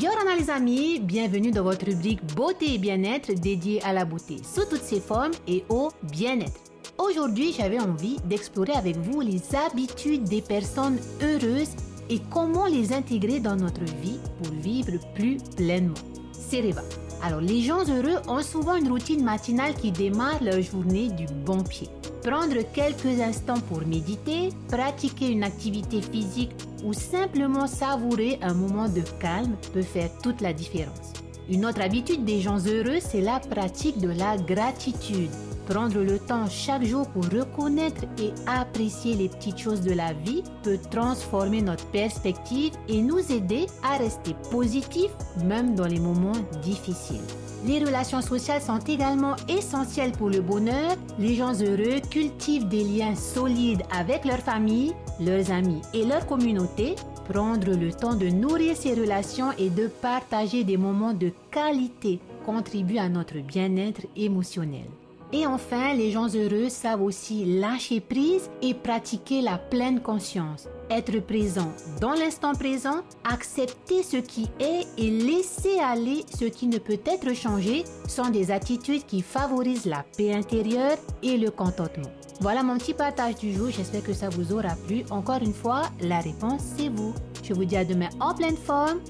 Yorana les amis, bienvenue dans votre rubrique Beauté et bien-être dédiée à la beauté sous toutes ses formes et au bien-être. Aujourd'hui, j'avais envie d'explorer avec vous les habitudes des personnes heureuses et comment les intégrer dans notre vie pour vivre plus pleinement. Sereva. Alors, les gens heureux ont souvent une routine matinale qui démarre leur journée du bon pied. Prendre quelques instants pour méditer, pratiquer une activité physique ou simplement savourer un moment de calme peut faire toute la différence. Une autre habitude des gens heureux, c'est la pratique de la gratitude. Prendre le temps chaque jour pour reconnaître et apprécier les petites choses de la vie peut transformer notre perspective et nous aider à rester positifs même dans les moments difficiles. Les relations sociales sont également essentielles pour le bonheur. Les gens heureux cultivent des liens solides avec leur famille, leurs amis et leur communauté. Prendre le temps de nourrir ces relations et de partager des moments de qualité contribue à notre bien-être émotionnel. Et enfin, les gens heureux savent aussi lâcher prise et pratiquer la pleine conscience. Être présent dans l'instant présent, accepter ce qui est et laisser aller ce qui ne peut être changé sont des attitudes qui favorisent la paix intérieure et le contentement. Voilà mon petit partage du jour, j'espère que ça vous aura plu. Encore une fois, la réponse c'est vous. Je vous dis à demain en pleine forme.